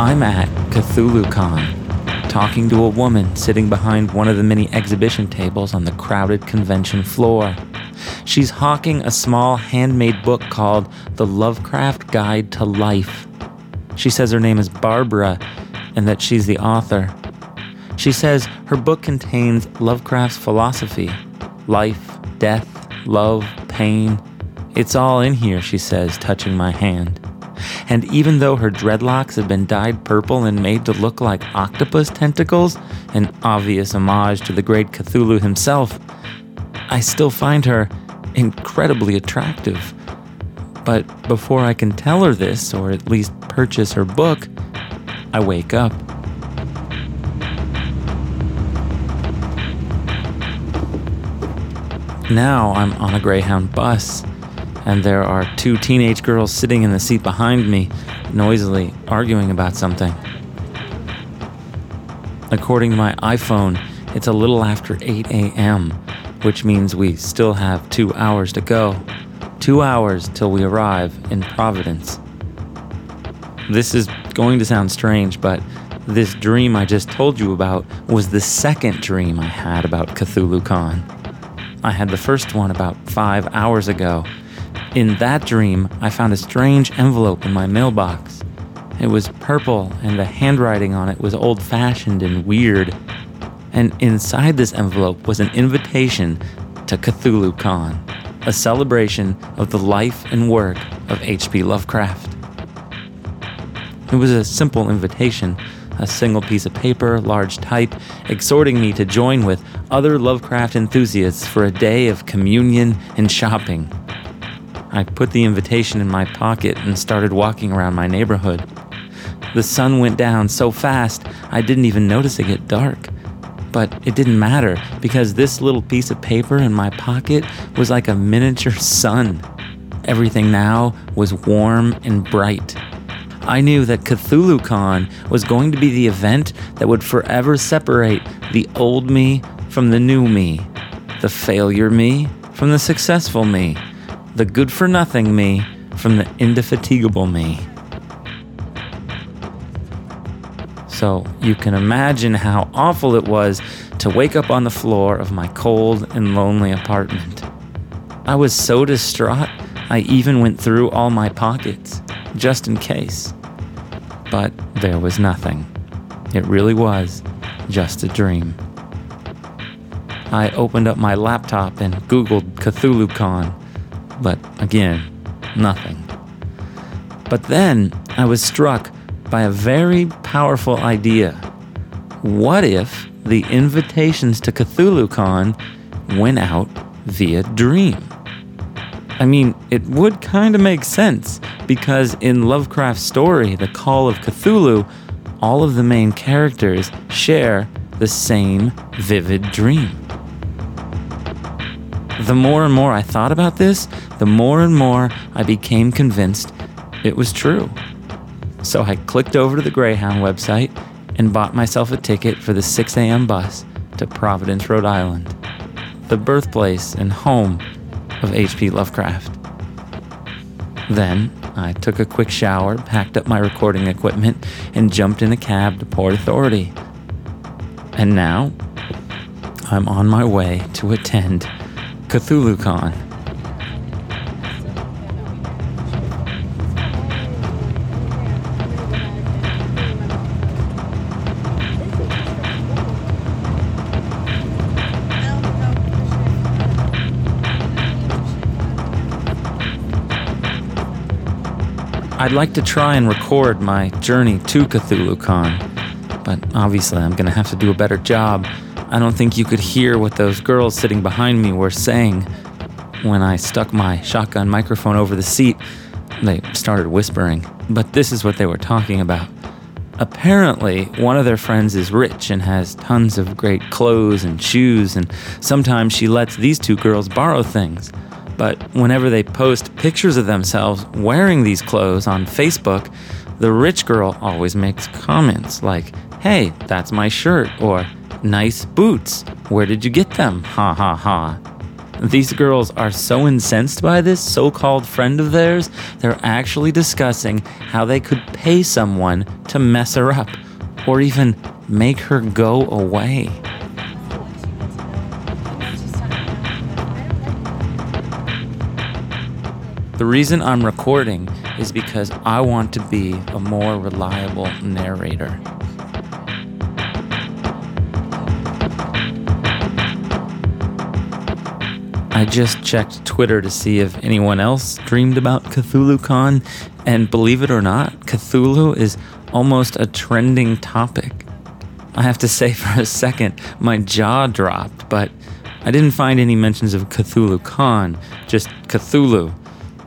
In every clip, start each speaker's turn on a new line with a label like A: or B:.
A: I'm at CthulhuCon, talking to a woman sitting behind one of the many exhibition tables on the crowded convention floor. She's hawking a small handmade book called The Lovecraft Guide to Life. She says her name is Barbara and that she's the author. She says her book contains Lovecraft's philosophy life, death, love, pain. It's all in here, she says, touching my hand. And even though her dreadlocks have been dyed purple and made to look like octopus tentacles, an obvious homage to the great Cthulhu himself, I still find her incredibly attractive. But before I can tell her this, or at least purchase her book, I wake up. Now I'm on a Greyhound bus, and there are two teenage girls sitting in the seat behind me, noisily arguing about something. According to my iPhone, it's a little after 8 a.m., which means we still have two hours to go. Two hours till we arrive in Providence. This is going to sound strange, but this dream I just told you about was the second dream I had about Cthulhu Con. I had the first one about five hours ago. In that dream, I found a strange envelope in my mailbox. It was purple, and the handwriting on it was old fashioned and weird. And inside this envelope was an invitation to Cthulhu Con, a celebration of the life and work of H.P. Lovecraft. It was a simple invitation a single piece of paper, large type, exhorting me to join with other Lovecraft enthusiasts for a day of communion and shopping. I put the invitation in my pocket and started walking around my neighborhood. The sun went down so fast I didn't even notice it get dark. But it didn't matter because this little piece of paper in my pocket was like a miniature sun. Everything now was warm and bright. I knew that CthulhuCon was going to be the event that would forever separate the old me from the new me, the failure me from the successful me, the good for nothing me from the indefatigable me. So you can imagine how awful it was to wake up on the floor of my cold and lonely apartment. I was so distraught, I even went through all my pockets, just in case. But there was nothing. It really was just a dream. I opened up my laptop and Googled CthulhuCon, but again, nothing. But then I was struck by a very powerful idea. What if the invitations to CthulhuCon went out via dream? I mean, it would kind of make sense because in Lovecraft's story, The Call of Cthulhu, all of the main characters share the same vivid dream. The more and more I thought about this, the more and more I became convinced it was true. So I clicked over to the Greyhound website and bought myself a ticket for the 6 a.m. bus to Providence, Rhode Island, the birthplace and home of H.P. Lovecraft. Then I took a quick shower, packed up my recording equipment, and jumped in a cab to Port Authority. And now, I'm on my way to attend CthulhuCon. I'd like to try and record my journey to CthulhuCon, but obviously I'm gonna have to do a better job. I don't think you could hear what those girls sitting behind me were saying. When I stuck my shotgun microphone over the seat, they started whispering, but this is what they were talking about. Apparently, one of their friends is rich and has tons of great clothes and shoes, and sometimes she lets these two girls borrow things. But whenever they post pictures of themselves wearing these clothes on Facebook, the rich girl always makes comments like, hey, that's my shirt, or nice boots, where did you get them? Ha ha ha. These girls are so incensed by this so called friend of theirs, they're actually discussing how they could pay someone to mess her up or even make her go away. The reason I'm recording is because I want to be a more reliable narrator. I just checked Twitter to see if anyone else dreamed about CthulhuCon, and believe it or not, Cthulhu is almost a trending topic. I have to say, for a second, my jaw dropped, but I didn't find any mentions of CthulhuCon, just Cthulhu.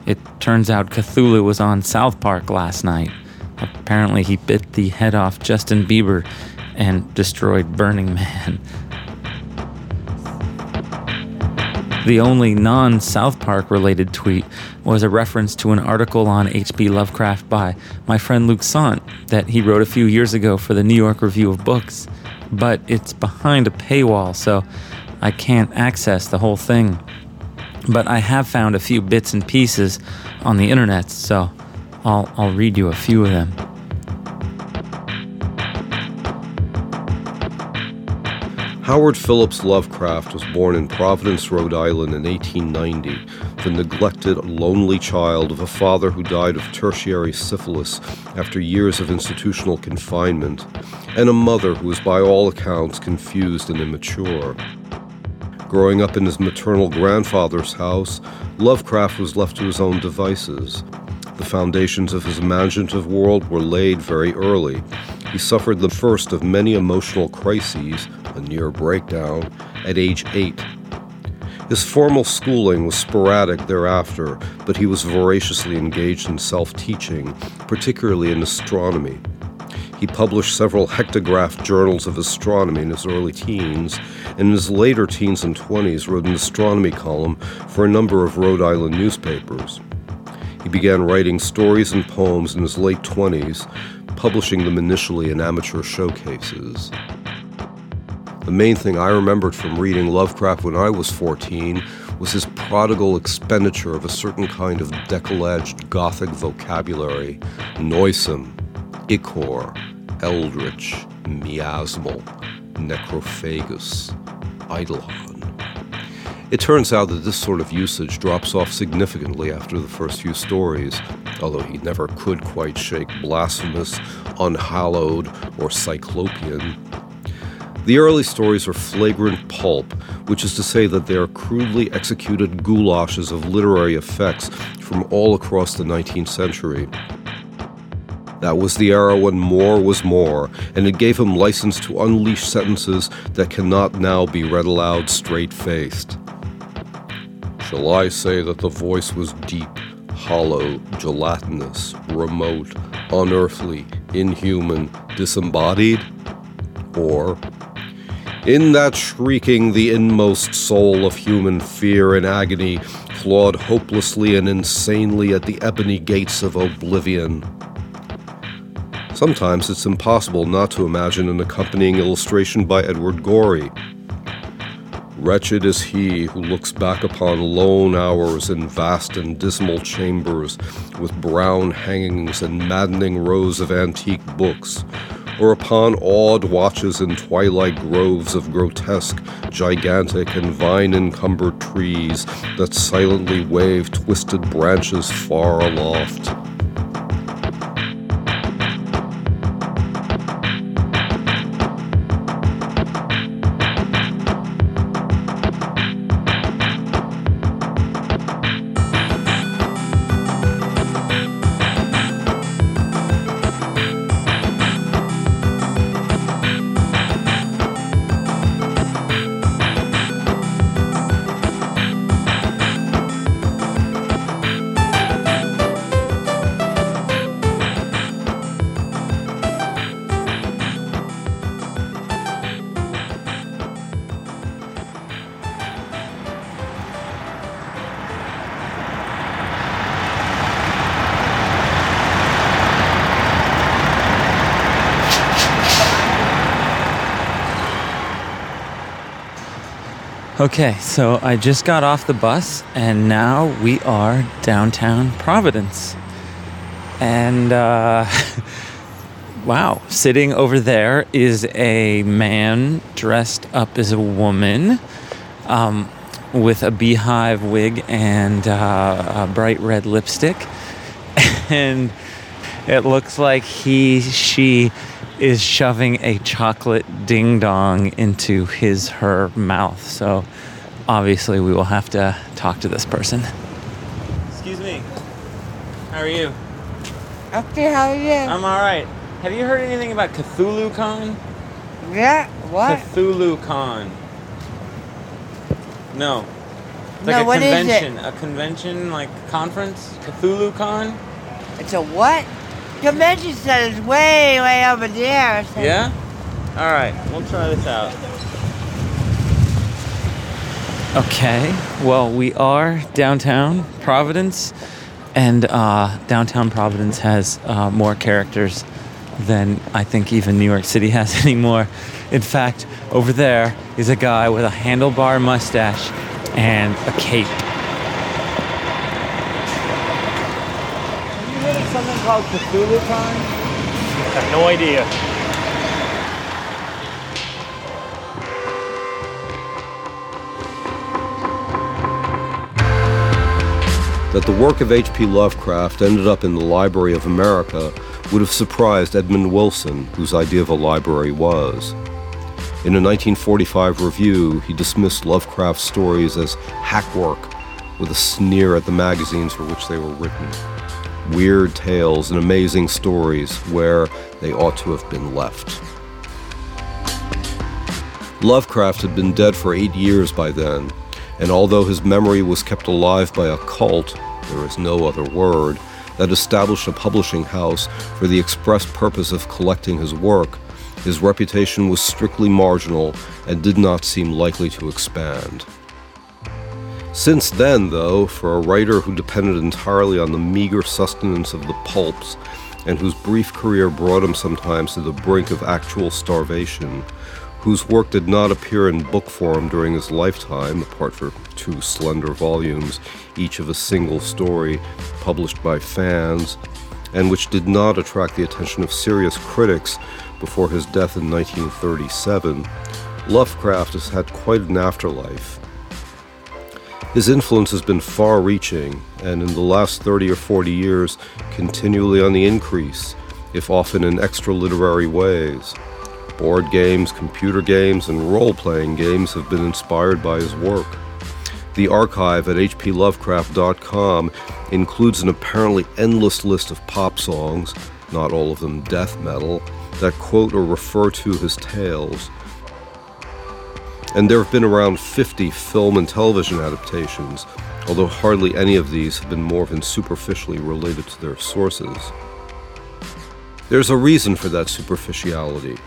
A: It turns out Cthulhu was on South Park last night. Apparently, he bit the head off Justin Bieber and destroyed Burning Man. The only non South Park related tweet was a reference to an article on H.P. Lovecraft by my friend Luc Sante that he wrote a few years ago for the New York Review of Books. But it's behind a paywall, so I can't access the whole thing. But I have found a few bits and pieces on the internet, so I'll, I'll read you a few of them.
B: Howard Phillips Lovecraft was born in Providence, Rhode Island in 1890, the neglected, lonely child of a father who died of tertiary syphilis after years of institutional confinement, and a mother who was by all accounts confused and immature. Growing up in his maternal grandfather's house, Lovecraft was left to his own devices. The foundations of his imaginative world were laid very early. He suffered the first of many emotional crises, a near breakdown, at age eight. His formal schooling was sporadic thereafter, but he was voraciously engaged in self teaching, particularly in astronomy. He published several hectograph journals of astronomy in his early teens, and in his later teens and 20s wrote an astronomy column for a number of Rhode Island newspapers. He began writing stories and poems in his late 20s, publishing them initially in amateur showcases. The main thing I remembered from reading Lovecraft when I was 14 was his prodigal expenditure of a certain kind of decollaged Gothic vocabulary noisome, ichor, eldritch, miasmal, necrophagous, eidolon. It turns out that this sort of usage drops off significantly after the first few stories, although he never could quite shake blasphemous, unhallowed, or cyclopean. The early stories are flagrant pulp, which is to say that they are crudely executed goulashes of literary effects from all across the 19th century. That was the era when more was more, and it gave him license to unleash sentences that cannot now be read aloud straight faced. Shall I say that the voice was deep, hollow, gelatinous, remote, unearthly, inhuman, disembodied? Or, in that shrieking, the inmost soul of human fear and agony clawed hopelessly and insanely at the ebony gates of oblivion. Sometimes it's impossible not to imagine an accompanying illustration by Edward Gorey. Wretched is he who looks back upon lone hours in vast and dismal chambers with brown hangings and maddening rows of antique books, or upon awed watches in twilight groves of grotesque, gigantic, and vine encumbered trees that silently wave twisted branches far aloft.
A: Okay, so I just got off the bus and now we are downtown Providence. And uh, wow, sitting over there is a man dressed up as a woman um, with a beehive wig and uh, a bright red lipstick. And it looks like he, she, is shoving a chocolate ding dong into his, her mouth. So obviously, we will have to talk to this person. Excuse me. How are you?
C: Okay, how are you?
A: I'm all right. Have you heard anything about Cthulhu Con?
C: yeah, what?
A: Cthulhu Con. No. It's
C: No,
A: like a
C: what is it?
A: convention. A convention, like conference? Cthulhu Con?
C: It's a what? Convention center is way, way over there. So
A: Yeah? All right, we'll try this out. Okay, well, we are downtown Providence, and uh, downtown Providence has uh, more characters than I think even New York City has anymore. In fact, over there is a guy with a handlebar mustache and a cape. Have you heard of something called Cthulhu Con?
D: I have no idea.
B: That the work of H.P. Lovecraft ended up in the Library of America would have surprised Edmund Wilson, whose idea of a library was. In a 1945 review, he dismissed Lovecraft's stories as hackwork, with a sneer at the magazines for which they were written. Weird tales and amazing stories where they ought to have been left. Lovecraft had been dead for eight years by then, and although his memory was kept alive by a cult, there is no other word, that established a publishing house for the express purpose of collecting his work, his reputation was strictly marginal and did not seem likely to expand. Since then, though, for a writer who depended entirely on the meager sustenance of the pulps, and whose brief career brought him sometimes to the brink of actual starvation, whose work did not appear in book form during his lifetime, apart from two slender volumes, each of a single story published by fans, and which did not attract the attention of serious critics before his death in 1937, Lovecraft has had quite an afterlife. His influence has been far reaching, and in the last 30 or 40 years, continually on the increase, if often in extra literary ways. Board games, computer games, and role playing games have been inspired by his work. The archive at hplovecraft.com includes an apparently endless list of pop songs, not all of them death metal, that quote or refer to his tales. And there have been around 50 film and television adaptations, although hardly any of these have been more than superficially related to their sources. There's a reason for that superficiality.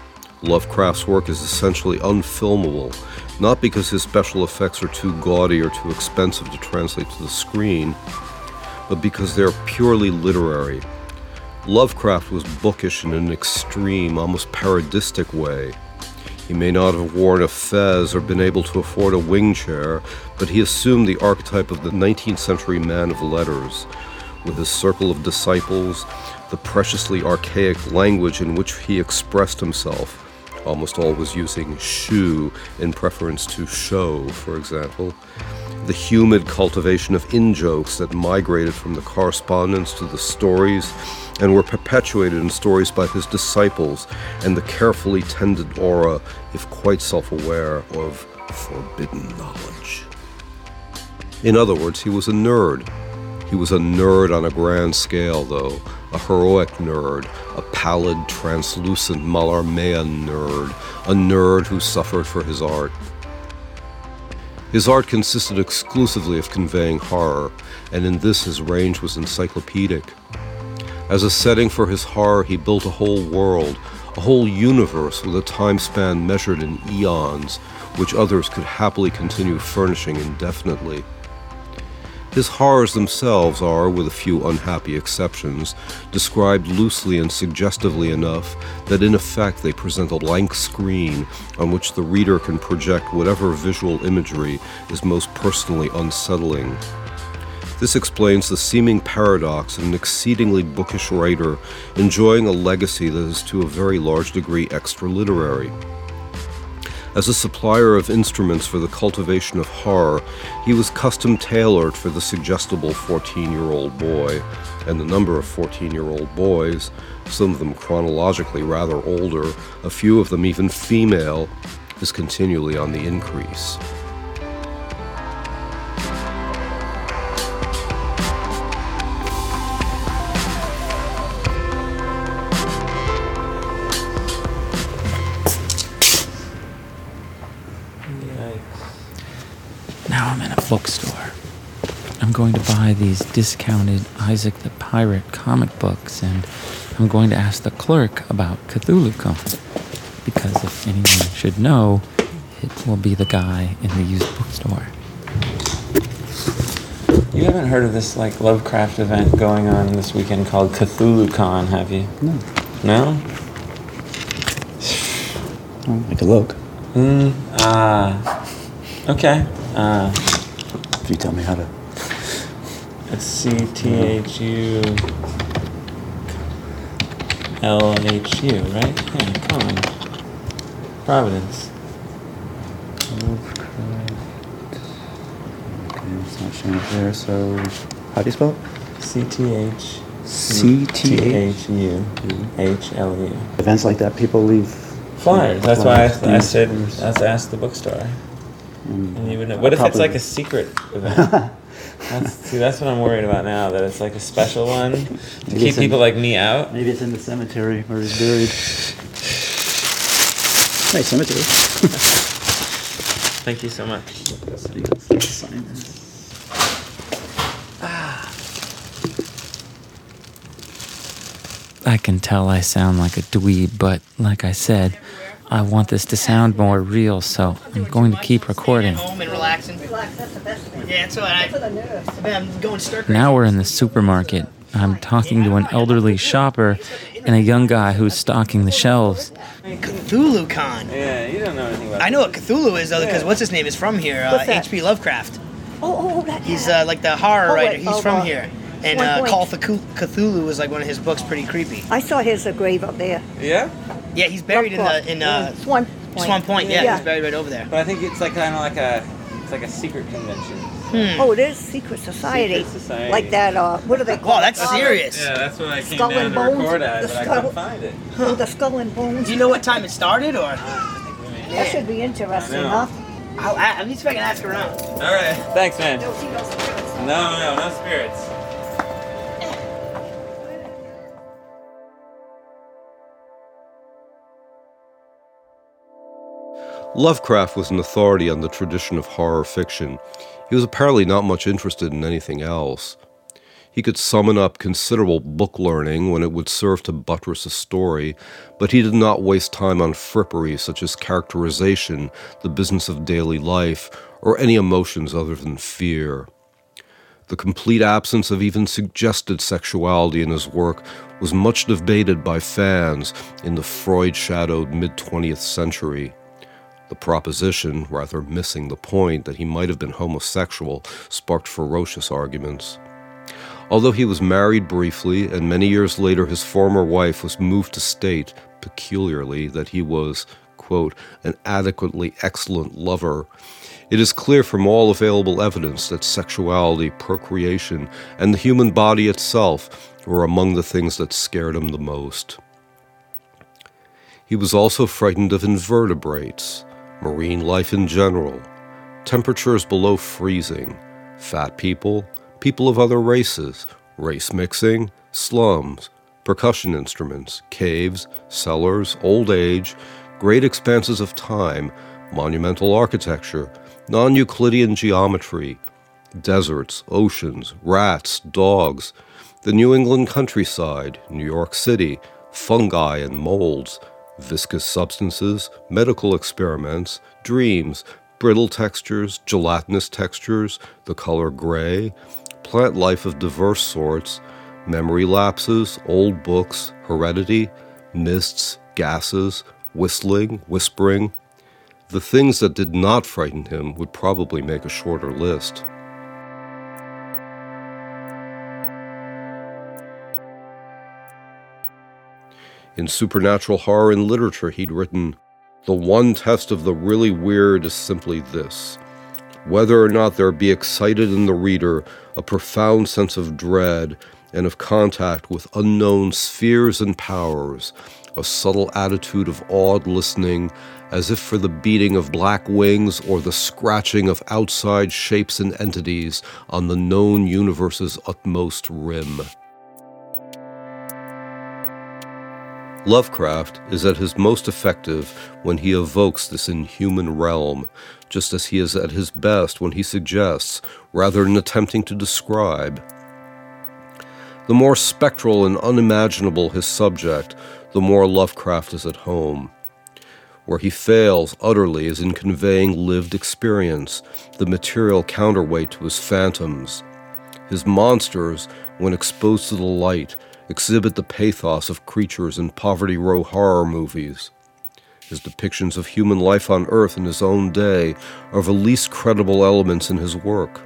B: Lovecraft's work is essentially unfilmable, not because his special effects are too gaudy or too expensive to translate to the screen, but because they're purely literary. Lovecraft was bookish in an extreme, almost parodistic way. He may not have worn a fez or been able to afford a wing chair, but he assumed the archetype of the 19th century man of letters, with his circle of disciples, the preciously archaic language in which he expressed himself, almost always using shoe in preference to show, for example, the humid cultivation of in jokes that migrated from the correspondence to the stories and were perpetuated in stories by his disciples, and the carefully tended aura, if quite self aware, of forbidden knowledge. In other words, he was a nerd. He was a nerd on a grand scale, though, a heroic nerd, a pallid, translucent Mallarmean nerd, a nerd who suffered for his art. His art consisted exclusively of conveying horror, and in this his range was encyclopedic. As a setting for his horror, he built a whole world, a whole universe with a time span measured in eons, which others could happily continue furnishing indefinitely. His horrors themselves are, with a few unhappy exceptions, described loosely and suggestively enough that in effect they present a blank screen on which the reader can project whatever visual imagery is most personally unsettling. This explains the seeming paradox of an exceedingly bookish writer enjoying a legacy that is to a very large degree extra literary. As a supplier of instruments for the cultivation of horror, he was custom tailored for the suggestible 14 year old boy, and the number of 14 year old boys, some of them chronologically rather older, a few of them even female, is continually on the increase.
A: Bookstore. I'm going to buy these discounted Isaac the Pirate comic books, and I'm going to ask the clerk about CthulhuCon. Because if anyone should know, it will be the guy in the used bookstore. You haven't heard of this like Lovecraft event going on this weekend called CthulhuCon, have you?
E: No.
A: No?
E: I'll make a look.
A: Mm, ah. Okay. Uh,
E: If you tell me how to.
A: it's C T H U L H U, right? Yeah, come on. Providence.
E: Okay, it's not showing up there, so. How do you spell it?
A: C T H
E: C T H.
A: U H L U.
E: Events like that, people leave.
A: Flyers. That's why I, I said
E: things.
A: let's ask the bookstore.
E: Mm.
A: And you would know. What if it's like a secret event? That's, see, that's what I'm worried about now. That it's like a special one to
E: Maybe
A: keep
E: it's in-
A: people like me out.
E: Maybe it's in the cemetery where he's buried. Nice cemetery.
A: Thank you so much.
E: Let's sign this.
A: I can tell I sound like a dweeb, but like I said, I want this to sound more real, so I'm going to keep recording.
F: home and relaxing. Yeah, that's what I. I'm going stir crazy.
A: Now we're in the supermarket. I'm talking to an elderly shopper and a young guy who's stocking the shelves.
F: Cthulhu Con.
A: Yeah, you don't know anything about
F: I know what Cthulhu is though, because what's his name is from here. Uh, H.P. Lovecraft.
G: Oh, oh, that.
F: He's uh, like the horror
G: Oh,
F: writer. He's
G: oh,
F: from here. And uh, Call of Cthul- Cthulhu was like one of his books, pretty creepy.
G: I saw his uh, grave up there.
A: Yeah?
F: Yeah, he's buried in the in uh,
G: Swan Point.
F: Swan Point. Yeah,
G: Yeah.
F: he's buried right over there.
A: But I think it's like kind of like a it's like a secret convention.
F: Hmm.
G: Oh, it is secret society.
A: Secret society.
G: Like that. Uh, what do they call
F: Wow,
G: it?
F: that's
G: Uh,
F: serious.
A: Yeah, that's what I came
G: Skull and bones. the skull,
A: find it.
G: oh, the skull and bones.
F: Do you know what time it started, or?
G: That should be interesting,
A: know.
G: huh?
F: I'll, I, at least if I can ask around.
A: All right. Thanks, man.
G: No.
A: No, no, no spirits.
B: Lovecraft was an authority on the tradition of horror fiction. He was apparently not much interested in anything else. He could summon up considerable book learning when it would serve to buttress a story, but he did not waste time on frippery such as characterization, the business of daily life, or any emotions other than fear. The complete absence of even suggested sexuality in his work was much debated by fans in the Freud shadowed mid 20th century. The proposition, rather missing the point that he might have been homosexual, sparked ferocious arguments. Although he was married briefly, and many years later his former wife was moved to state, peculiarly, that he was, quote, an adequately excellent lover, it is clear from all available evidence that sexuality, procreation, and the human body itself were among the things that scared him the most. He was also frightened of invertebrates, marine life in general, temperatures below freezing, fat people, people of other races, race mixing, slums, percussion instruments, caves, cellars, old age, great expanses of time, monumental architecture, non Euclidean geometry, deserts, oceans, rats, dogs, the New England countryside, New York City, fungi and molds, viscous substances, medical experiments, dreams, brittle textures, gelatinous textures, the color gray, plant life of diverse sorts, memory lapses, old books, heredity, mists, gases, whistling, whispering. The things that did not frighten him would probably make a shorter list. In supernatural horror and literature, he'd written, The one test of the really weird is simply this whether or not there be excited in the reader a profound sense of dread and of contact with unknown spheres and powers, a subtle attitude of awed listening, as if for the beating of black wings or the scratching of outside shapes and entities on the known universe's utmost rim. Lovecraft is at his most effective when he evokes this inhuman realm, just as he is at his best when he suggests, rather than attempting to describe. The more spectral and unimaginable his subject, the more Lovecraft is at home. Where he fails utterly is in conveying lived experience, the material counterweight to his phantoms. His monsters, when exposed to the light, exhibit the pathos of creatures in Poverty Row horror movies. His depictions of human life on Earth in his own day are the least credible elements in his work.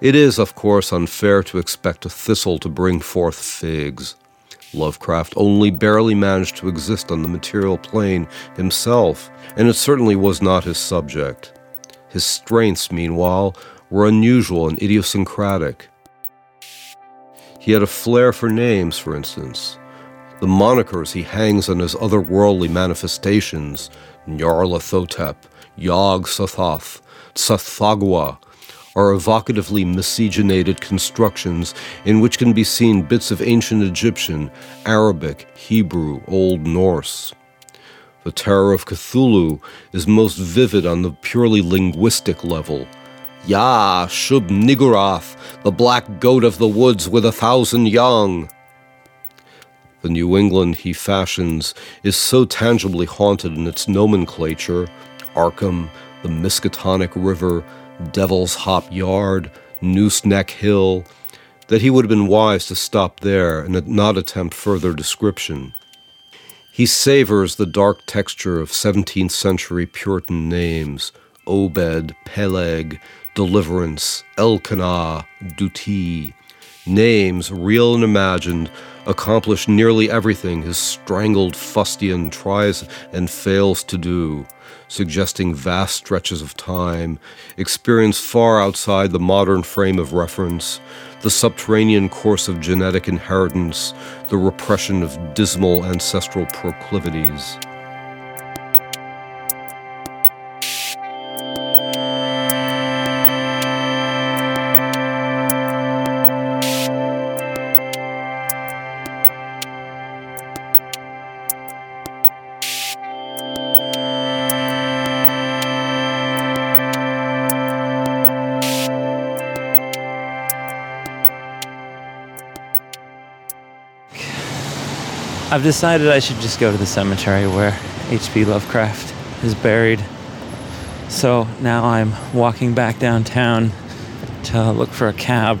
B: It is, of course, unfair to expect a thistle to bring forth figs. Lovecraft only barely managed to exist on the material plane himself, and it certainly was not his subject. His strengths, meanwhile, were unusual and idiosyncratic. He had a flair for names, for instance. The monikers he hangs on his otherworldly manifestations, Nyarlathotep, Yog Sothoth, Tsathoggua, are evocatively miscegenated constructions in which can be seen bits of ancient Egyptian, Arabic, Hebrew, Old Norse. The terror of Cthulhu is most vivid on the purely linguistic level, Yah, Shub Niggurath, the black goat of the woods with a thousand young. The New England he fashions is so tangibly haunted in its nomenclature Arkham, the Miskatonic River, Devil's Hop Yard, Nooseneck Hill that he would have been wise to stop there and not attempt further description. He savors the dark texture of 17th century Puritan names Obed, Peleg, Deliverance, Elkanah, Duty. Names, real and imagined, accomplish nearly everything his strangled fustian tries and fails to do, suggesting vast stretches of time, experience far outside the modern frame of reference, the subterranean course of genetic inheritance, the repression of dismal ancestral proclivities.
A: I've decided I should just go to the cemetery where H.P. Lovecraft is buried. So now I'm walking back downtown to look for a cab.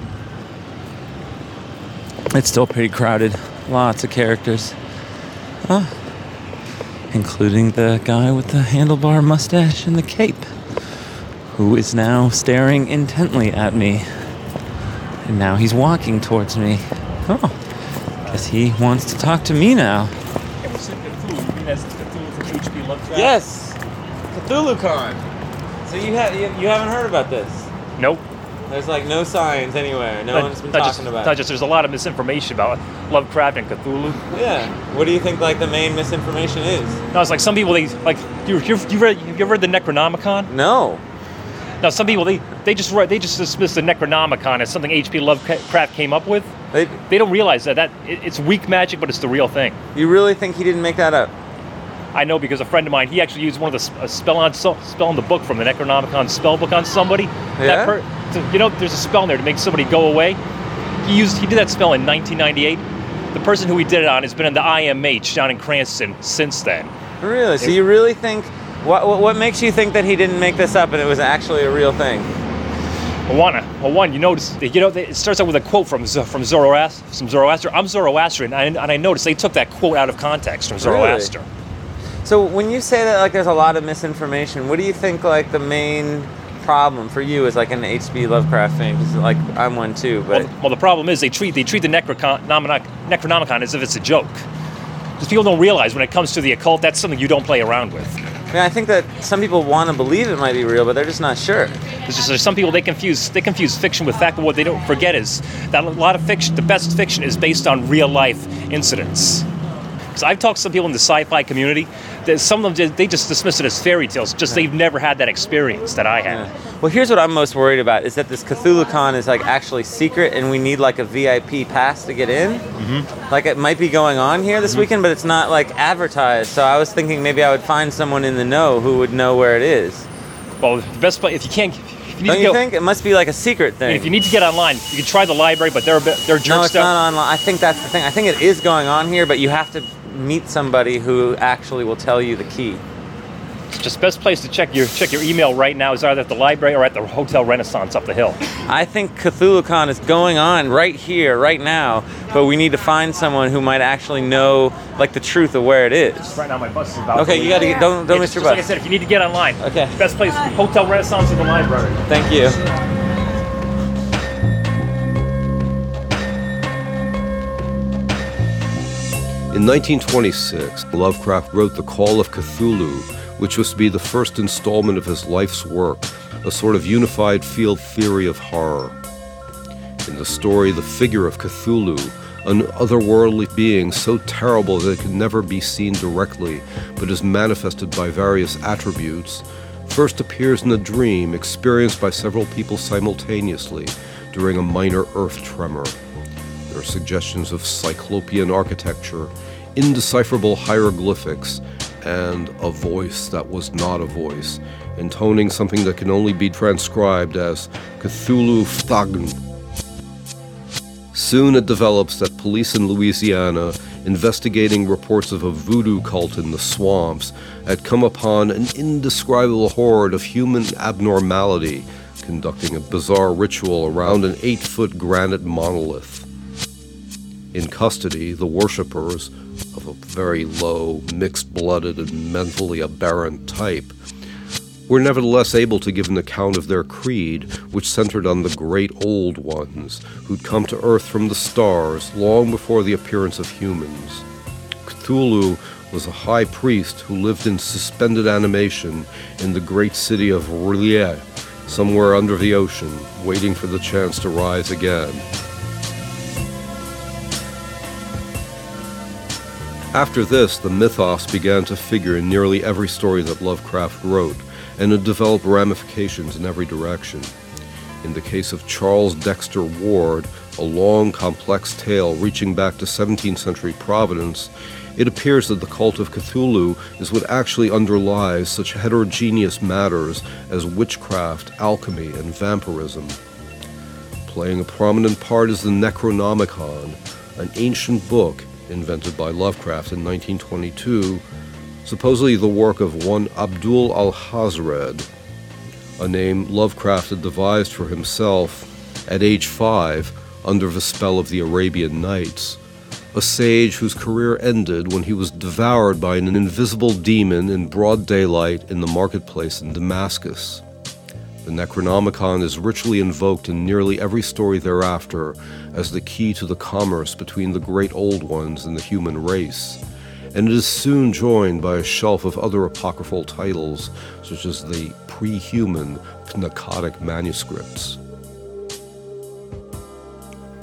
A: It's still pretty crowded, lots of characters. Oh, including the guy with the handlebar mustache and the cape, who is now staring intently at me. And now he's walking towards me. Oh, guess he wants to talk to me now.
D: Ever Cthulhu? You mean that's Cthulhu from H.P. Lovecraft?
A: Yes, CthulhuCon. So you have you, you haven't heard about this?
D: Nope.
A: There's like no signs anywhere. No
D: Not-
A: one's been
D: not
A: talking
D: just,
A: about.
D: not
A: it.
D: just there's a lot of misinformation about Lovecraft and Cthulhu.
A: Yeah. What do you think like the main misinformation is?
D: No, it's like some people they like you you you read you ever read the Necronomicon?
A: No.
D: Now some people they they just write they just dismiss the Necronomicon as something H.P. Lovecraft came up with.
A: They,
D: They don't realize that that it, it's weak magic, but it's the real thing.
A: you really think he didn't make that up?
D: I know because a friend of mine he actually used one of the spell on so, spell in the book from the Necronomicon spell book on somebody.
A: Yeah?
D: That per, so, you know, there's a spell in there to make somebody go away. He used he did that spell in 1998. The person who he did it on has been in the IMH down in Cranston since then.
A: Really? So you really think what what makes you think that he didn't make this up and it was actually a real thing?
D: Well, one, you notice, that, you know, it starts out with a quote from from Zoroaster. From Zoroaster. I'm Zoroastrian, and I, and I noticed they took that quote out of context from Zoroaster.
A: So when you say that like there's a lot of misinformation, what do you think like the main problem for you as like an H.P. Lovecraft fan? Because like I'm one too, but
D: Well, well, the problem is they treat they treat the Necronomicon, Necronomicon as if it's a joke. Because people don't realize when it comes to the occult, that's something you don't play around with.
A: I, mean, I think that some people want to believe it might be real, but they're just not sure.
D: Just there's some people they confuse they confuse fiction with fact, but what they don't forget is that a lot of fiction, the best fiction, is based on real life incidents. Because I've talked to some people in the sci-fi community, that some of them just- they just dismiss it as fairy tales. Just they've never had that experience that I had.
A: Well, here's what I'm most worried about is that this CthulhuCon is like actually secret, and we need like a VIP pass to get in. Mm-hmm. Like it might be going on here this weekend, but it's not like advertised. So I was thinking maybe I would find someone in the know who would know where it is.
D: Well, the best place if you can't, if you
A: Don't you
D: go,
A: think it must be like a secret thing?
D: if you need to get online, you can try the library, but they're a bit, they're
A: no, it's
D: stuff.
A: not online. I think that's the thing. I think it is going on here, but you have to meet somebody who actually will tell you the key.
D: Just best place to check your check your email right now is either at the library or at the Hotel Renaissance up the hill.
A: I think CthulhuCon is going on right here, right now, but we need to find someone who might actually know like the truth of where it is.
D: Right now, my bus is about.
A: Okay, you got to get don't don't miss your
D: just like I said, if you need to get online,
A: Okay.
D: best place Hotel Renaissance or the library.
A: Thank you.
B: In 1926, Lovecraft wrote The Call of Cthulhu, which was to be the first installment of his life's work, a sort of unified field theory of horror. In the story, the figure of Cthulhu, an otherworldly being so terrible that it can never be seen directly, but is manifested by various attributes, first appears in a dream experienced by several people simultaneously during a minor earth tremor. There are suggestions of cyclopean architecture, indecipherable hieroglyphics, and a voice that was not a voice, intoning something that can only be transcribed as Cthulhu fhtagn. Soon it develops that police in Louisiana, investigating reports of a voodoo cult in the swamps, had come upon an indescribable horde of human abnormality conducting a bizarre ritual around an eight foot granite monolith. In custody, the worshippers, of a very low, mixed blooded, and mentally aberrant type, were nevertheless able to give an account of their creed, which centered on the great old ones who'd come to Earth from the stars long before the appearance of humans. Cthulhu was a high priest who lived in suspended animation in the great city of R'lyeh, somewhere under the ocean, waiting for the chance to rise again. After this, the mythos began to figure in nearly every story that Lovecraft wrote, and it developed ramifications in every direction. In the case of Charles Dexter Ward, a long, complex tale reaching back to 17th century Providence, it appears that the cult of Cthulhu is what actually underlies such heterogeneous matters as witchcraft, alchemy, and vampirism. Playing a prominent part is the Necronomicon, an ancient book invented by Lovecraft in 1922, supposedly the work of one Abdul Alhazred, a name Lovecraft had devised for himself at age five under the spell of the Arabian Nights, a sage whose career ended when he was devoured by an invisible demon in broad daylight in the marketplace in Damascus. The Necronomicon is ritually invoked in nearly every story thereafter as the key to the commerce between the great old ones and the human race, and it is soon joined by a shelf of other apocryphal titles, such as the pre human Pnakotic manuscripts.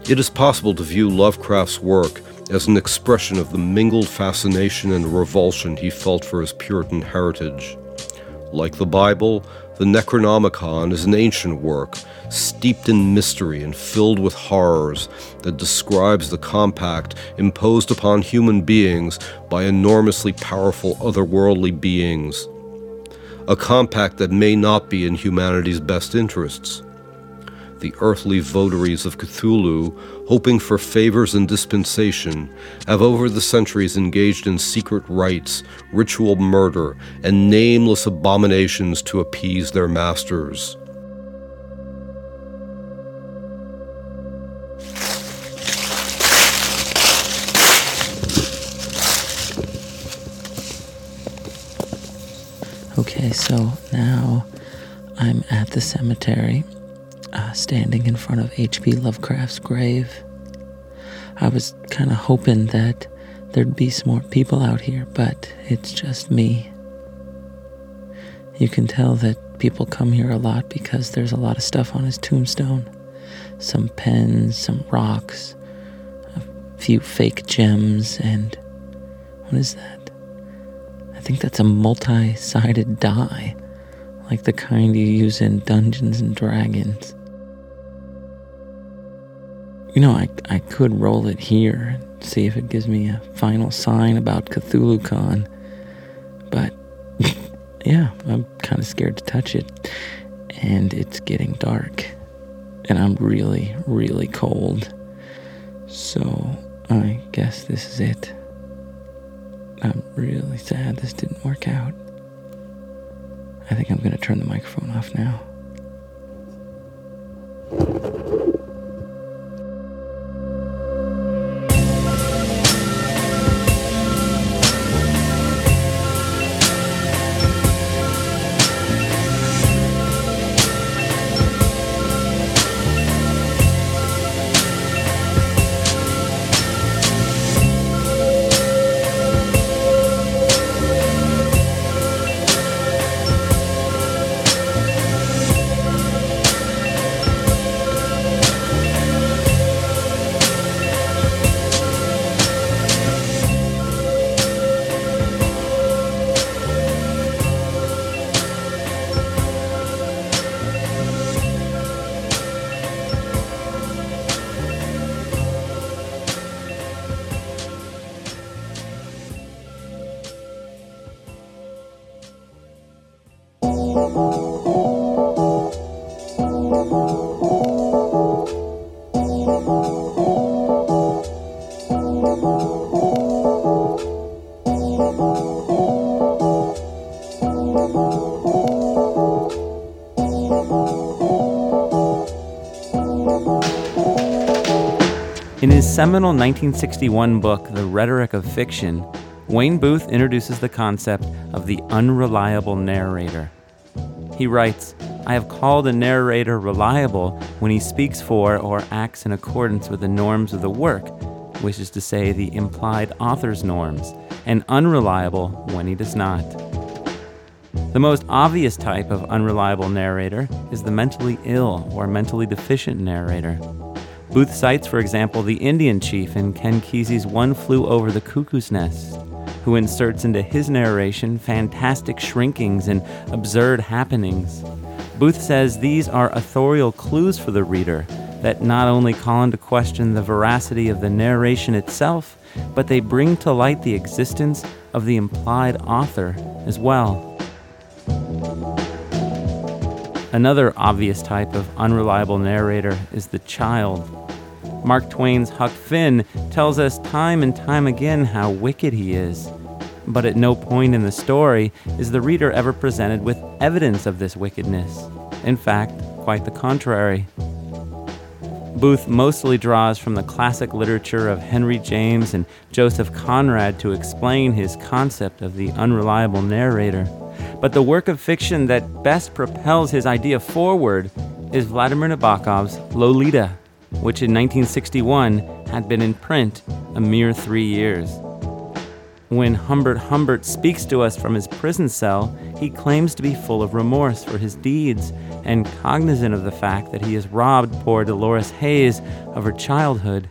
B: It is possible to view Lovecraft's work as an expression of the mingled fascination and revulsion he felt for his Puritan heritage. Like the Bible, the Necronomicon is an ancient work, steeped in mystery and filled with horrors, that describes the compact imposed upon human beings by enormously powerful otherworldly beings. A compact that may not be in humanity's best interests the earthly votaries of Cthulhu, hoping for favors and dispensation, have over the centuries engaged in secret rites, ritual murder, and nameless abominations to appease their masters.
A: Okay, so now I'm at the cemetery uh, standing in front of H.P. Lovecraft's grave. I was kind of hoping that there'd be some more people out here, but it's just me. You can tell that people come here a lot because there's a lot of stuff on his tombstone some pens, some rocks, a few fake gems, and what is that? I think that's a multi sided die, like the kind you use in Dungeons and Dragons. You know, I, I could roll it here and see if it gives me a final sign about Cthulhu Con, but yeah, I'm kind of scared to touch it. And it's getting dark. And I'm really, really cold. So I guess this is it. I'm really sad this didn't work out. I think I'm going to turn the microphone off now. Seminal 1961 book, The Rhetoric of Fiction, Wayne Booth introduces the concept of the unreliable narrator. He writes, I have called a narrator reliable when he speaks for or acts in accordance with the norms of the work, which is to say, the implied author's norms, and unreliable when he does not. The most obvious type of unreliable narrator is the mentally ill or mentally deficient narrator. Booth cites, for example, the Indian chief in Ken Kesey's One Flew Over the Cuckoo's Nest, who inserts into his narration fantastic shrinkings and absurd happenings. Booth says these are authorial clues for the reader that not only call into question the veracity of the narration itself, but they bring to light the existence of the implied author as well. Another obvious type of unreliable narrator is the child. Mark Twain's Huck Finn tells us time and time again how wicked he is. But at no point in the story is the reader ever presented with evidence of this wickedness. In fact, quite the contrary. Booth mostly draws from the classic literature of Henry James and Joseph Conrad to explain his concept of the unreliable narrator. But the work of fiction that best propels his idea forward is Vladimir Nabokov's Lolita, which in 1961 had been in print a mere three years. When Humbert Humbert speaks to us from his prison cell, he claims to be full of remorse for his deeds and cognizant of the fact that he has robbed poor Dolores Haze of her childhood.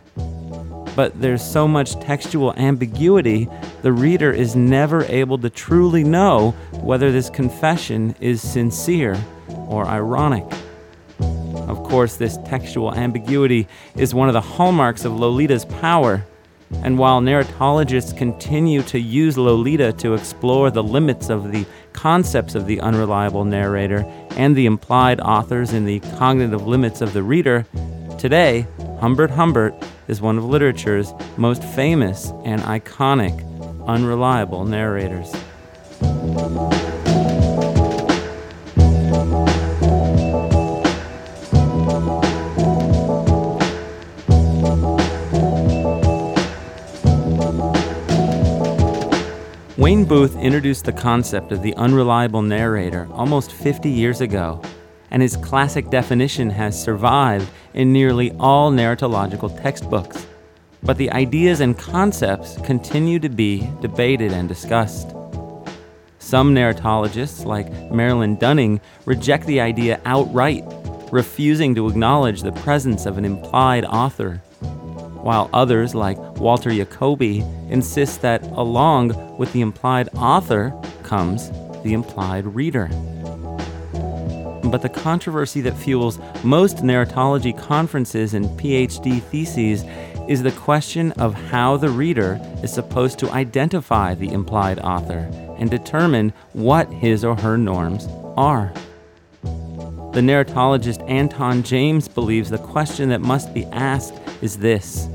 A: But there's so much textual ambiguity, the reader is never able to truly know whether this confession is sincere or ironic. Of course, this textual ambiguity is one of the hallmarks of Lolita's power. And while narratologists continue to use Lolita to explore the limits of the concepts of the unreliable narrator and the implied authors in the cognitive limits of the reader, today, Humbert Humbert is one of literature's most famous and iconic unreliable narrators. Wayne Booth introduced the concept of the unreliable narrator almost 50 years ago, and his classic definition has survived in nearly all narratological textbooks. But the ideas and concepts continue to be debated and discussed. Some narratologists, like Marilyn Dunning, reject the idea outright, refusing to acknowledge the presence of an implied author, while others, like Walter Jacoby, insist that along with the implied author comes the implied reader. But the controversy that fuels most narratology conferences and PhD theses is the question of how the reader is supposed to identify the implied author and determine what his or her norms are. The narratologist Anton James believes the question that must be asked is this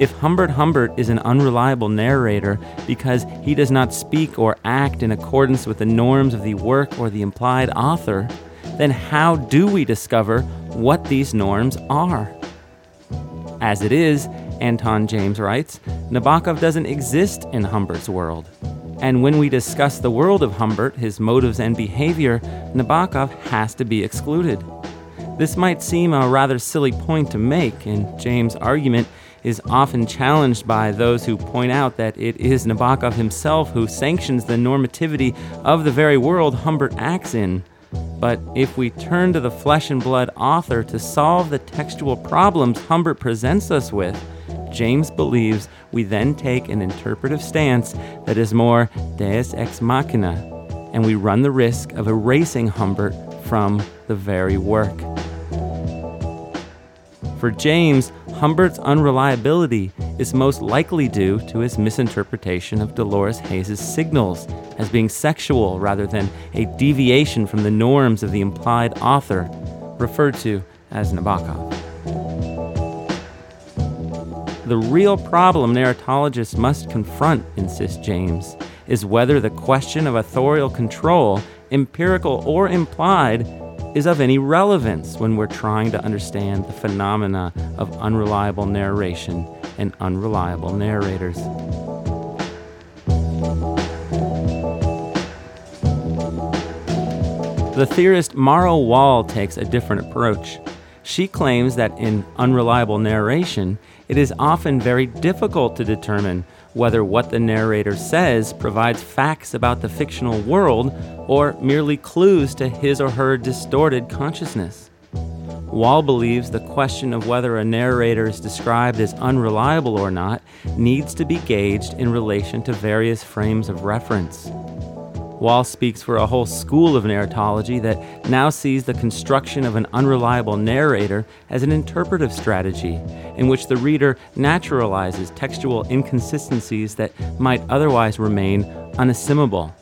A: If Humbert Humbert is an unreliable narrator because he does not speak or act in accordance with the norms of the work or the implied author, then how do we discover what these norms are? As it is, Anton James writes, Nabokov doesn't exist in Humbert's world. And when we discuss the world of Humbert, his motives and behavior, Nabokov has to be excluded. This might seem a rather silly point to make, and James' argument is often challenged by those who point out that it is Nabokov himself who sanctions the normativity of the very world Humbert acts in. But if we turn to the flesh and blood author to solve the textual problems Humbert presents us with, James believes we then take an interpretive stance that is more deus ex machina, and we run the risk of erasing Humbert from the very work. For James, Humbert's unreliability is most likely due to his misinterpretation of Dolores Haze's signals as being sexual rather than a deviation from the norms of the implied author, referred to as Nabokov. The real problem narratologists must confront, insists James, is whether the question of authorial control, empirical or implied, is of any relevance when we're trying to understand the phenomena of unreliable narration and unreliable narrators. The theorist Mara Wall takes a different approach. She claims that in unreliable narration, it is often very difficult to determine whether what the narrator says provides facts about the fictional world or merely clues to his or her distorted consciousness. Wall believes the question of whether a narrator is described as unreliable or not needs to be gauged in relation to various frames of reference. Wall speaks for a whole school of narratology that now sees the construction of an unreliable narrator as an interpretive strategy in which the reader naturalizes textual inconsistencies that might otherwise remain unassimilable.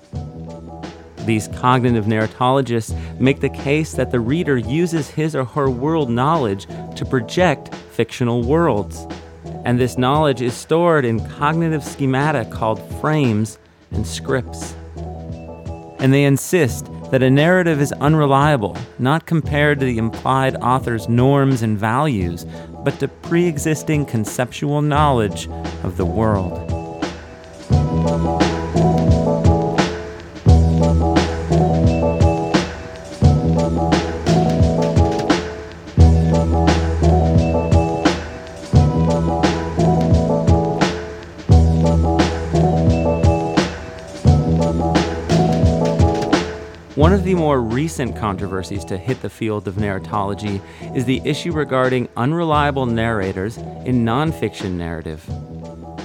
A: These cognitive narratologists make the case that the reader uses his or her world knowledge to project fictional worlds. And this knowledge is stored in cognitive schemata called frames and scripts and they insist that a narrative is unreliable, not compared to the implied author's norms and values, but to pre existing conceptual knowledge of the world. One of the more recent controversies to hit the field of narratology is the issue regarding unreliable narrators in nonfiction narrative.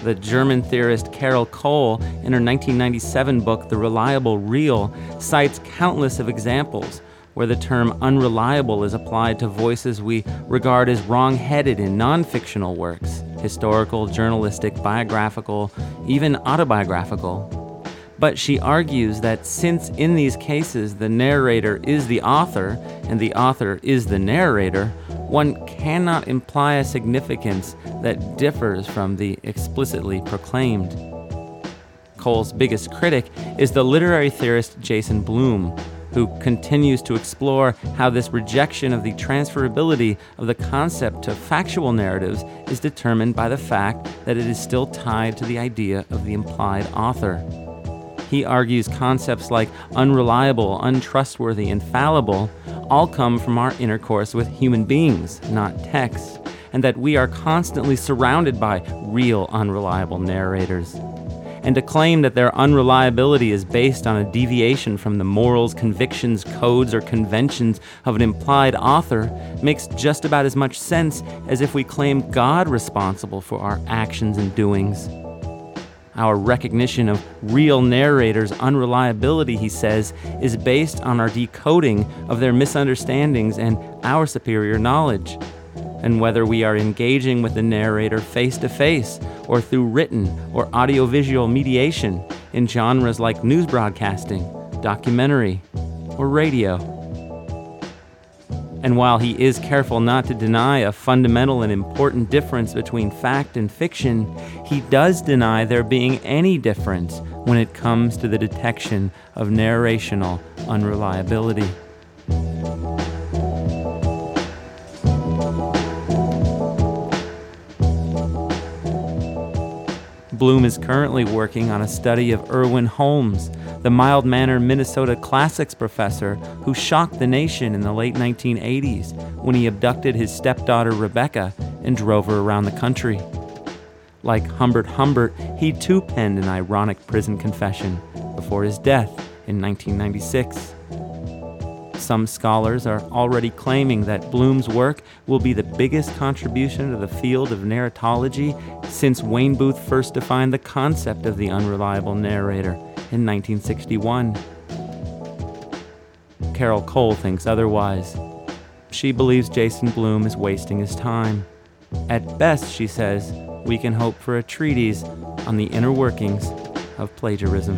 A: The German theorist Carol Cole, in her 1997 book The Reliable Real, cites countless of examples where the term unreliable is applied to voices we regard as wrong headed in non fictional works historical, journalistic, biographical, even autobiographical. But she argues that since in these cases the narrator is the author and the author is the narrator, one cannot imply a significance that differs from the explicitly proclaimed. Cole's biggest critic is the literary theorist Jason Blum, who continues to explore how this rejection of the transferability of the concept to factual narratives is determined by the fact that it is still tied to the idea of the implied author. He argues concepts like unreliable, untrustworthy, and fallible all come from our intercourse with human beings, not texts, and that we are constantly surrounded by real unreliable narrators. And to claim that their unreliability is based on a deviation from the morals, convictions, codes, or conventions of an implied author makes just about as much sense as if we claim God responsible for our actions and doings. Our recognition of real narrators' unreliability, he says, is based on our decoding of their misunderstandings and our superior knowledge. And whether we are engaging with the narrator face to face or through written or audiovisual mediation in genres like news broadcasting, documentary, or radio. And while he is careful not to deny a fundamental and important difference between fact and fiction, he does deny there being any difference when it comes to the detection of narrational unreliability. Bloom is currently working on a study of Erwin Holmes, the mild mannered Minnesota classics professor who shocked the nation in the late 1980s when he abducted his stepdaughter Rebecca and drove her around the country. Like Humbert Humbert, he too penned an ironic prison confession before his death in 1996. Some scholars are already claiming that Bloom's work will be the biggest contribution to the field of narratology since Wayne Booth first defined the concept of the unreliable narrator in 1961. Carol Cole thinks otherwise. She believes Jason Bloom is wasting his time. At best, she says, we can hope for a treatise on the inner workings of plagiarism.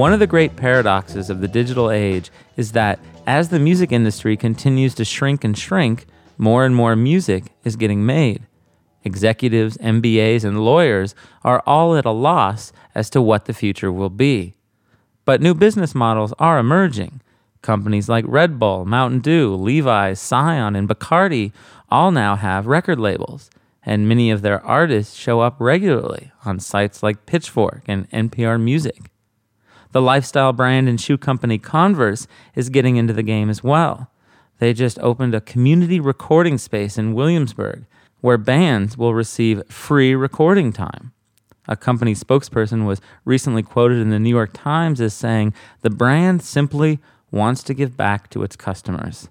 A: One of the great paradoxes of the digital age is that as the music industry continues to shrink and shrink, more and more music is getting made. Executives, MBAs, and lawyers are all at a loss as to what the future will be. But new business models are emerging. Companies like Red Bull, Mountain Dew, Levi's, Scion, and Bacardi all now have record labels, and many of their artists show up regularly on sites like Pitchfork and NPR Music. The lifestyle brand and shoe company Converse is getting into the game as well. They just opened a community recording space in Williamsburg where bands will receive free recording time. A company spokesperson was recently quoted in the New York Times as saying the brand simply wants to give back to its customers.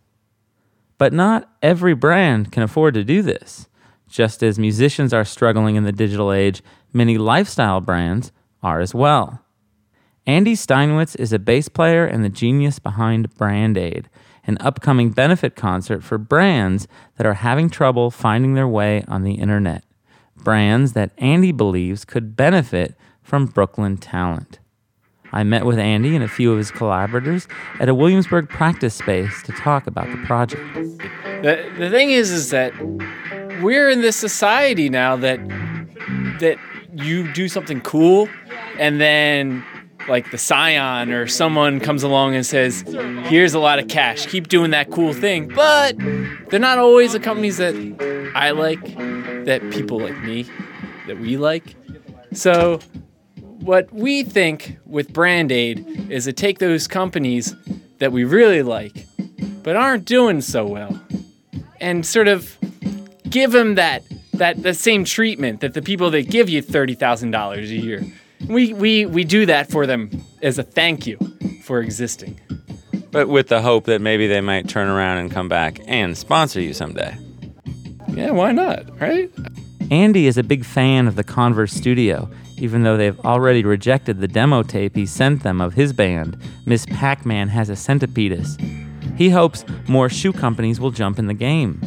A: But not every brand can afford to do this. Just as musicians are struggling in the digital age, many lifestyle brands are as well. Andy Steinwitz is a bass player and the genius behind Brand Aid, an upcoming benefit concert for brands that are having trouble finding their way on the internet. Brands that Andy believes could benefit from Brooklyn talent. I met with Andy and a few of his collaborators at a Williamsburg practice space to talk about the project.
H: The, the thing is, is that we're in this society now that that you do something cool, and then like the Scion or someone comes along and says, "Here's a lot of cash. Keep doing that cool thing." But they're not always the companies that I like, that people like me, that we like. So what we think with Brand Aid is to take those companies that we really like, but aren't doing so well, and sort of give them that that the same treatment that the people that give you thirty thousand dollars a year. We, we we do that for them as a thank you for existing.
A: But with the hope that maybe they might turn around and come back and sponsor you someday.
H: Yeah, why not? Right?
A: Andy is a big fan of the Converse studio, even though they've already rejected the demo tape he sent them of his band, Miss Pac Man Has a Centipedus. He hopes more shoe companies will jump in the game.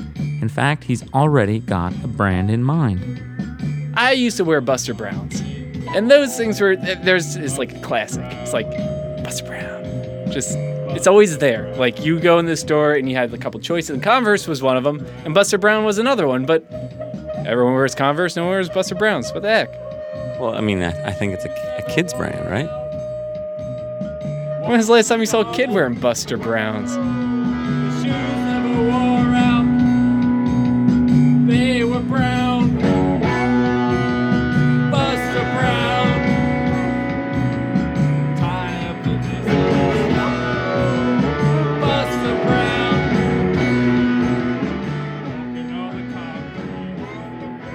A: In fact, he's already got a brand in mind.
H: I used to wear Buster Browns, and those things were there's is like a classic. It's like Buster Brown, just it's always there. Like you go in the store and you had a couple choices, and Converse was one of them, and Buster Brown was another one. But everyone wears Converse, no one wears Buster Browns. What the heck?
A: Well, I mean, I, I think it's a, a kid's brand, right?
H: When was the last time you saw a kid wearing Buster Browns? They were brown.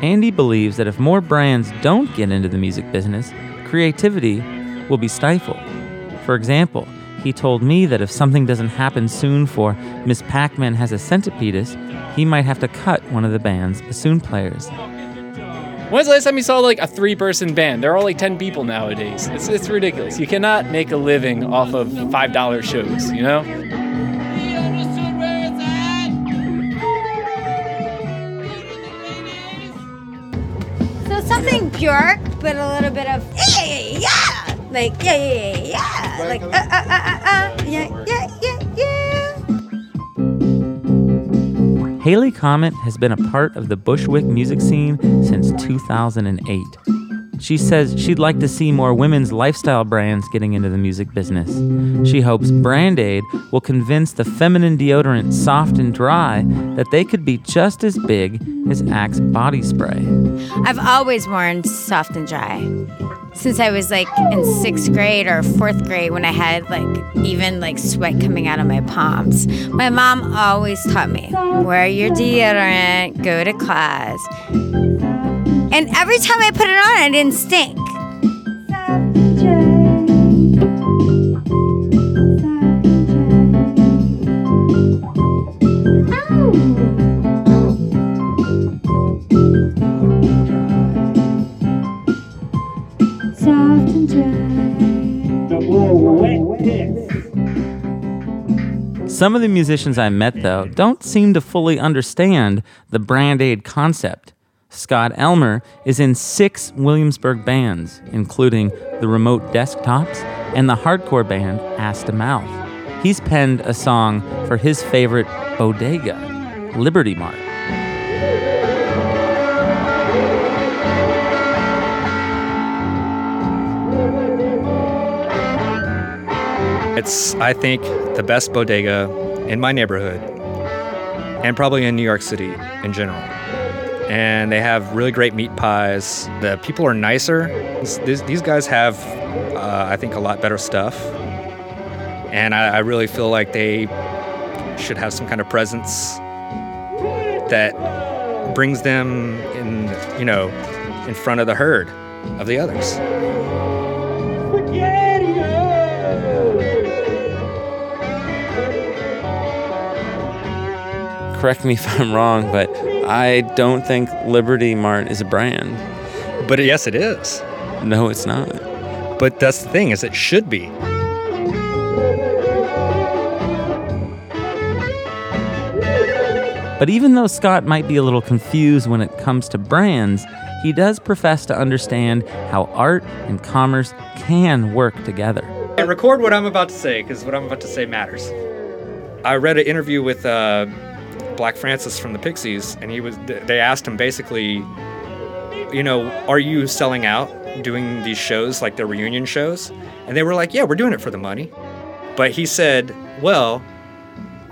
A: Andy believes that if more brands don't get into the music business, creativity will be stifled. For example, he told me that if something doesn't happen soon for Miss Pac Man Has a Centipedus, he might have to cut one of the band's bassoon players.
H: When's the last time you saw like a three-person band? There are only ten people nowadays. It's it's ridiculous. You cannot make a living off of five dollar shows. You know.
I: Bjork, but a little bit of yeah, like yeah, yeah, yeah, like uh, uh, uh, uh, uh, yeah, yeah, yeah, yeah.
A: Haley Comet has been a part of the Bushwick music scene since 2008. She says she'd like to see more women's lifestyle brands getting into the music business. She hopes Brand Aid will convince the feminine deodorant Soft and Dry that they could be just as big as Axe body spray.
I: I've always worn soft and dry since I was like in sixth grade or fourth grade when I had like even like sweat coming out of my palms. My mom always taught me wear your deodorant, go to class. And every time I put it on, I didn't stink.
A: Some of the musicians I met, though, don't seem to fully understand the Brand Aid concept. Scott Elmer is in six Williamsburg bands, including the Remote Desktops and the hardcore band Ass to Mouth. He's penned a song for his favorite bodega, Liberty Mart.
J: It's, I think, the best bodega in my neighborhood and probably in New York City in general. And they have really great meat pies. The people are nicer. These, these guys have, uh, I think, a lot better stuff. And I, I really feel like they should have some kind of presence that brings them in, you know, in front of the herd of the others.
A: Correct me if I'm wrong, but I don't think Liberty Mart is a brand.
J: But yes, it is.
A: No, it's not.
J: But that's the thing is it should be.
A: But even though Scott might be a little confused when it comes to brands, he does profess to understand how art and commerce can work together.
J: Hey, record what I'm about to say because what I'm about to say matters. I read an interview with uh, Black Francis from the Pixies, and he was. They asked him basically, you know, are you selling out doing these shows like the reunion shows? And they were like, yeah, we're doing it for the money. But he said, well,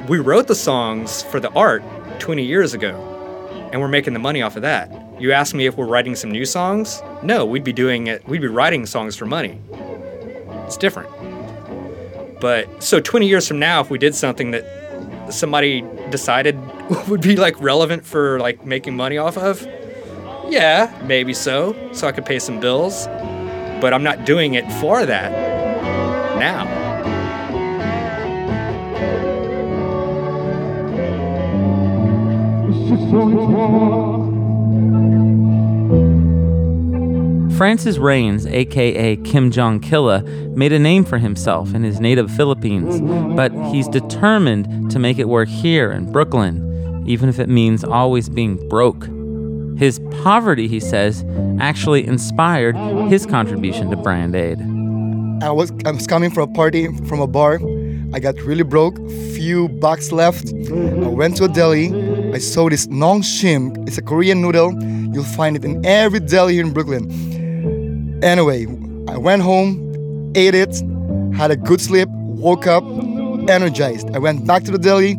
J: we wrote the songs for the art 20 years ago, and we're making the money off of that. You ask me if we're writing some new songs? No, we'd be doing it. We'd be writing songs for money. It's different. But so 20 years from now, if we did something that somebody decided would be like relevant for like making money off of, yeah, maybe so. So I could pay some bills. But I'm not doing it for that now.
K: So
A: Francis Rains, aka Kim Jong Killa, made a name for himself in his native Philippines, but he's determined to make it work here in Brooklyn, even if it means always being broke. His poverty, he says, actually inspired his contribution to Brand Aid.
K: I was I was coming from a party from a bar. I got really broke, few bucks left. I went to a deli. I saw this nong shim. It's a Korean noodle. You'll find it in every deli here in Brooklyn. Anyway, I went home, ate it, had a good sleep, woke up, energized. I went back to the deli,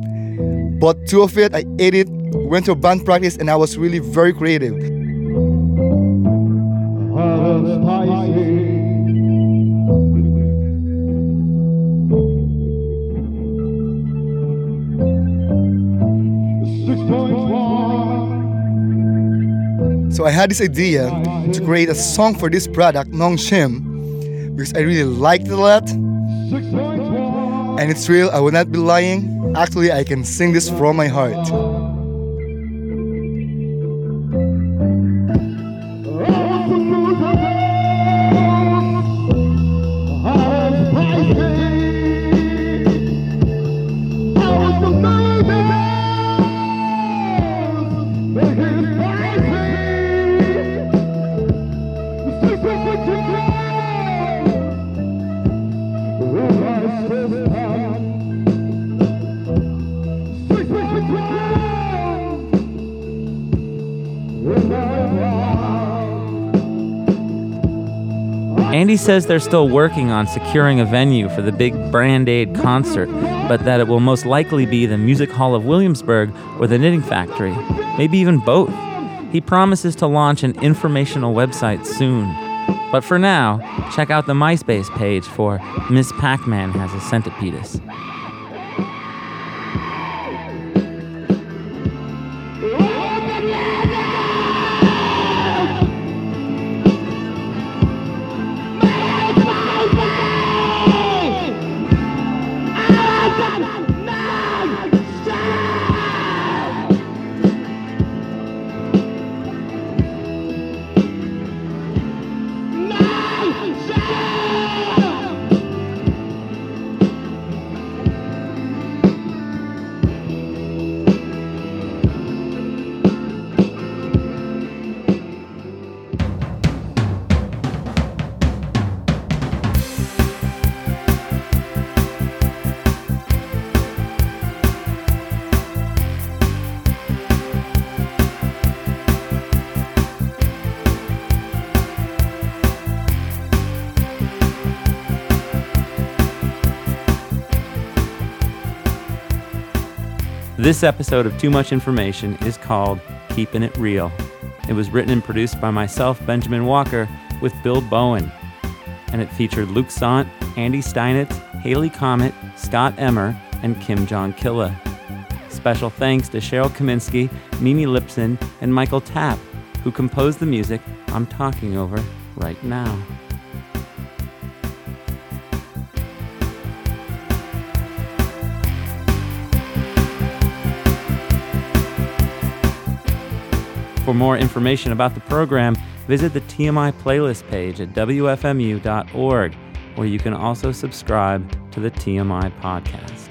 K: bought two of it, I ate it, went to a band practice, and I was really very creative. So I had this idea to create a song for this product, Nong Shim, because I really liked it a lot. And it's real, I will not be lying. Actually, I can sing this from my heart.
A: Says they're still working on securing a venue for the big Brand Aid concert, but that it will most likely be the Music Hall of Williamsburg or the Knitting Factory, maybe even both. He promises to launch an informational website soon. But for now, check out the MySpace page for Miss Pac Man Has a Centipedus. This episode of Too Much Information is called Keeping It Real. It was written and produced by myself, Benjamin Walker, with Bill Bowen. And it featured Luc Sante, Andy Steinitz, Haley Comet, Scott Emmer, and Kim Jong Killa. Special thanks to Cheryl Kaminsky, Mimi Lipson, and Michael Tapp, who composed the music I'm talking over right now. For more information about the program, visit the TMI playlist page at WFMU.org, where you can also subscribe to the TMI podcast.